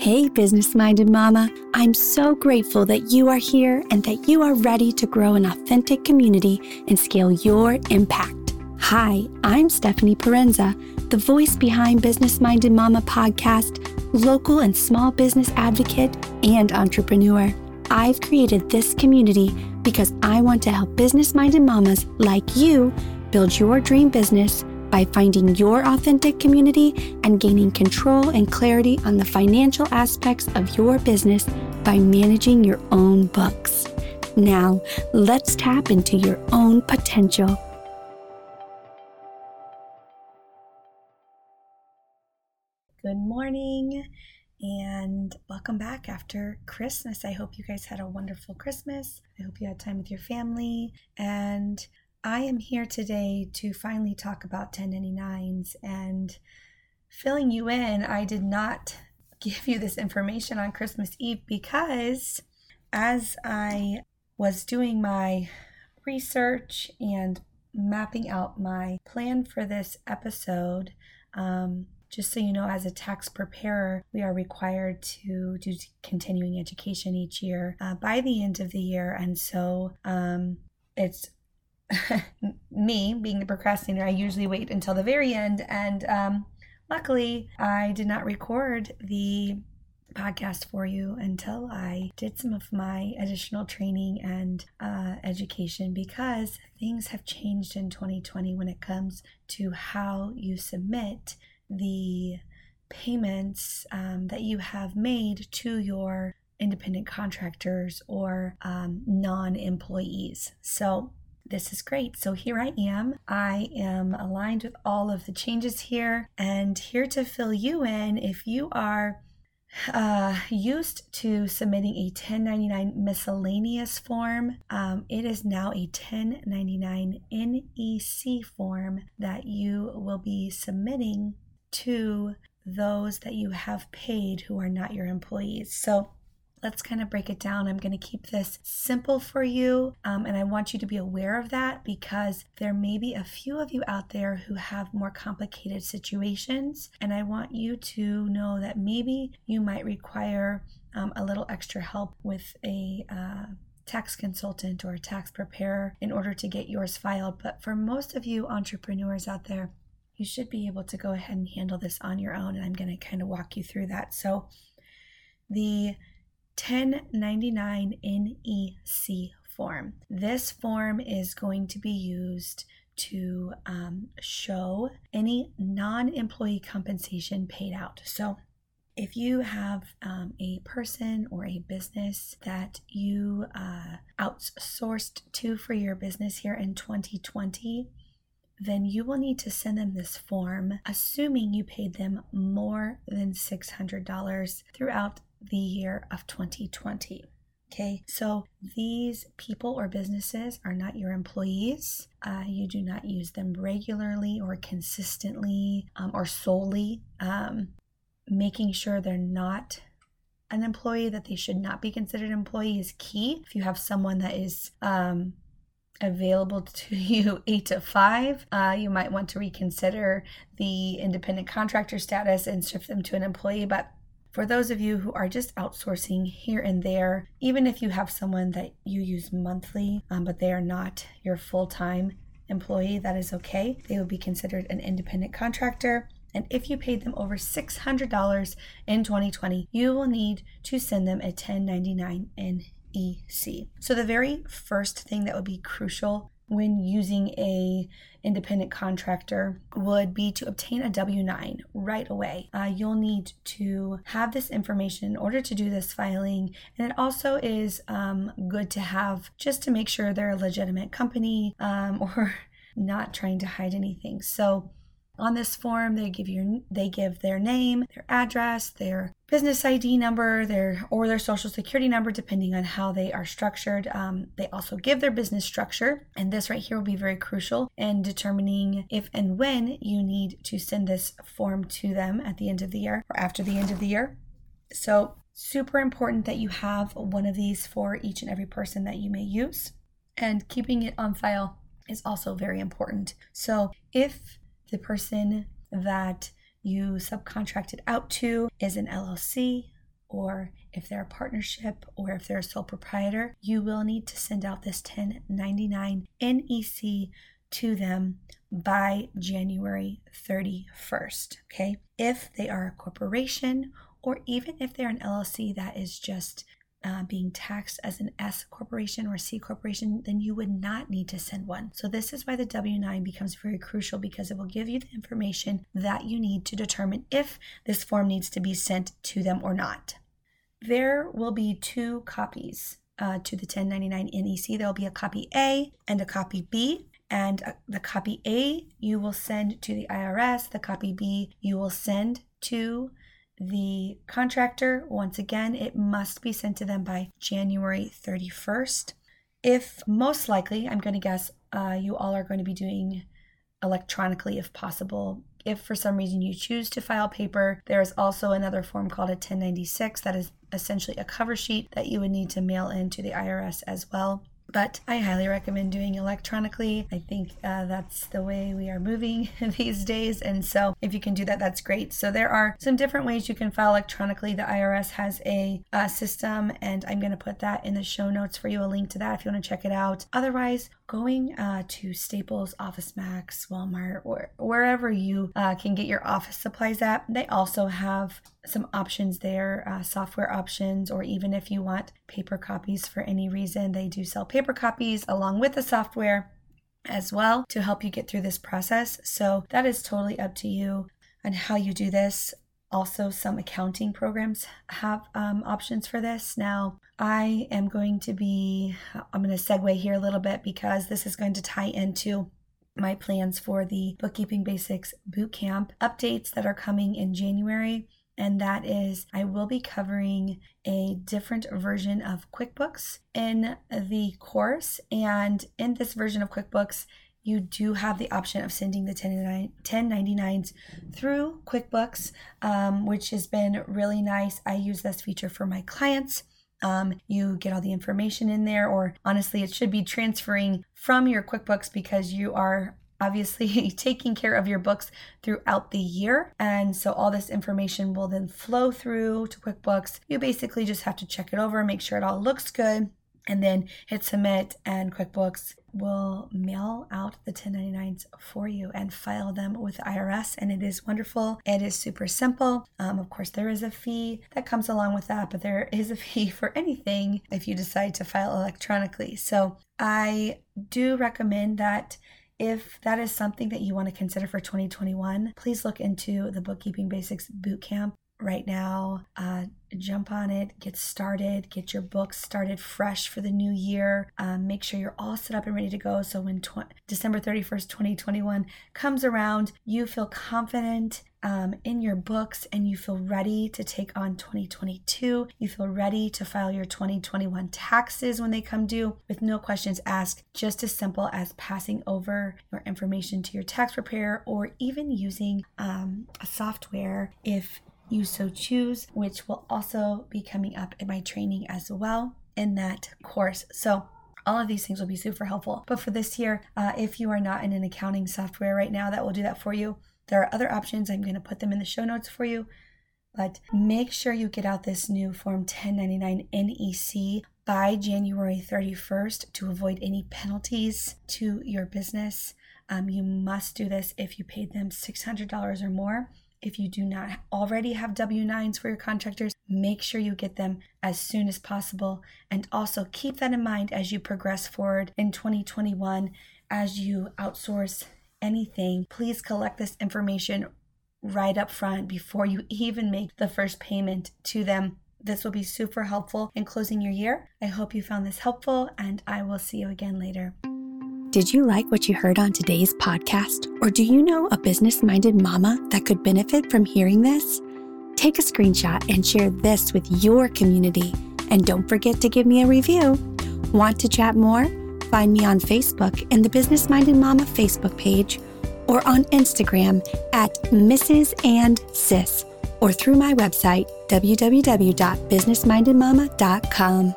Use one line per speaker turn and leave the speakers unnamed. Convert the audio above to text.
Hey, business minded mama. I'm so grateful that you are here and that you are ready to grow an authentic community and scale your impact. Hi, I'm Stephanie Parenza, the voice behind Business Minded Mama podcast, local and small business advocate, and entrepreneur. I've created this community because I want to help business minded mamas like you build your dream business by finding your authentic community and gaining control and clarity on the financial aspects of your business by managing your own books. Now, let's tap into your own potential. Good morning and welcome back after Christmas. I hope you guys had a wonderful Christmas. I hope you had time with your family and I am here today to finally talk about 1099s and filling you in. I did not give you this information on Christmas Eve because as I was doing my research and mapping out my plan for this episode, um, just so you know, as a tax preparer, we are required to do continuing education each year uh, by the end of the year. And so um, it's me being the procrastinator, I usually wait until the very end. And um, luckily, I did not record the podcast for you until I did some of my additional training and uh, education because things have changed in 2020 when it comes to how you submit the payments um, that you have made to your independent contractors or um, non employees. So, this is great. So here I am. I am aligned with all of the changes here and here to fill you in if you are uh, used to submitting a 1099 miscellaneous form. Um, it is now a 1099 NEC form that you will be submitting to those that you have paid who are not your employees. So let's kind of break it down. I'm going to keep this simple for you. Um, and I want you to be aware of that because there may be a few of you out there who have more complicated situations. And I want you to know that maybe you might require um, a little extra help with a uh, tax consultant or a tax preparer in order to get yours filed. But for most of you entrepreneurs out there, you should be able to go ahead and handle this on your own. And I'm going to kind of walk you through that. So, the 1099 NEC form. This form is going to be used to um, show any non employee compensation paid out. So, if you have um, a person or a business that you uh, outsourced to for your business here in 2020, then you will need to send them this form, assuming you paid them more than $600 throughout the year of 2020. Okay, so these people or businesses are not your employees. Uh, you do not use them regularly or consistently um, or solely. Um, making sure they're not an employee, that they should not be considered employee is key. If you have someone that is um, available to you eight to five, uh, you might want to reconsider the independent contractor status and shift them to an employee. But for those of you who are just outsourcing here and there, even if you have someone that you use monthly, um, but they are not your full time employee, that is okay. They will be considered an independent contractor. And if you paid them over $600 in 2020, you will need to send them a 1099 NEC. So the very first thing that would be crucial when using a independent contractor would be to obtain a w9 right away. Uh, you'll need to have this information in order to do this filing. And it also is um, good to have just to make sure they're a legitimate company um, or not trying to hide anything. So on this form, they give you they give their name, their address, their business ID number, their or their social security number, depending on how they are structured. Um, they also give their business structure, and this right here will be very crucial in determining if and when you need to send this form to them at the end of the year or after the end of the year. So super important that you have one of these for each and every person that you may use, and keeping it on file is also very important. So if the person that you subcontracted out to is an LLC, or if they're a partnership or if they're a sole proprietor, you will need to send out this 1099 NEC to them by January 31st. Okay. If they are a corporation or even if they're an LLC that is just uh, being taxed as an S corporation or C corporation, then you would not need to send one. So, this is why the W 9 becomes very crucial because it will give you the information that you need to determine if this form needs to be sent to them or not. There will be two copies uh, to the 1099 NEC. There will be a copy A and a copy B. And uh, the copy A you will send to the IRS, the copy B you will send to the contractor. Once again, it must be sent to them by January 31st. If most likely, I'm going to guess uh, you all are going to be doing electronically if possible. If for some reason you choose to file paper, there is also another form called a 1096 that is essentially a cover sheet that you would need to mail in to the IRS as well but I highly recommend doing electronically. I think uh, that's the way we are moving these days. And so if you can do that, that's great. So there are some different ways you can file electronically. The IRS has a, a system, and I'm going to put that in the show notes for you, a link to that if you want to check it out. Otherwise, going uh, to Staples, Office Max, Walmart, or wherever you uh, can get your office supplies at, they also have some options there, uh, software options, or even if you want paper copies for any reason, they do sell paper copies along with the software as well to help you get through this process. So that is totally up to you on how you do this. Also, some accounting programs have um, options for this. Now, I am going to be, I'm going to segue here a little bit because this is going to tie into my plans for the Bookkeeping Basics Bootcamp updates that are coming in January. And that is, I will be covering a different version of QuickBooks in the course. And in this version of QuickBooks, you do have the option of sending the 1099s through QuickBooks, um, which has been really nice. I use this feature for my clients. Um, you get all the information in there, or honestly, it should be transferring from your QuickBooks because you are obviously taking care of your books throughout the year. And so all this information will then flow through to QuickBooks. You basically just have to check it over, make sure it all looks good, and then hit submit and QuickBooks will mail out the 1099s for you and file them with IRS and it is wonderful. It is super simple. Um, of course, there is a fee that comes along with that, but there is a fee for anything if you decide to file electronically. So I do recommend that if that is something that you want to consider for 2021, please look into the Bookkeeping Basics Bootcamp right now. Uh, jump on it, get started, get your books started fresh for the new year. Um, make sure you're all set up and ready to go. So when tw- December 31st, 2021 comes around, you feel confident um, in your books and you feel ready to take on 2022. You feel ready to file your 2021 taxes when they come due with no questions asked, just as simple as passing over your information to your tax preparer or even using um, a software if you so choose, which will also be coming up in my training as well in that course. So, all of these things will be super helpful. But for this year, uh, if you are not in an accounting software right now that will do that for you, there are other options. I'm going to put them in the show notes for you. But make sure you get out this new Form 1099 NEC by January 31st to avoid any penalties to your business. Um, you must do this if you paid them $600 or more. If you do not already have W 9s for your contractors, make sure you get them as soon as possible. And also keep that in mind as you progress forward in 2021 as you outsource anything. Please collect this information right up front before you even make the first payment to them. This will be super helpful in closing your year. I hope you found this helpful, and I will see you again later.
Did you like what you heard on today's podcast? Or do you know a business minded mama that could benefit from hearing this? Take a screenshot and share this with your community. And don't forget to give me a review. Want to chat more? Find me on Facebook in the Business Minded Mama Facebook page or on Instagram at Mrs. and Sis or through my website, www.businessmindedmama.com.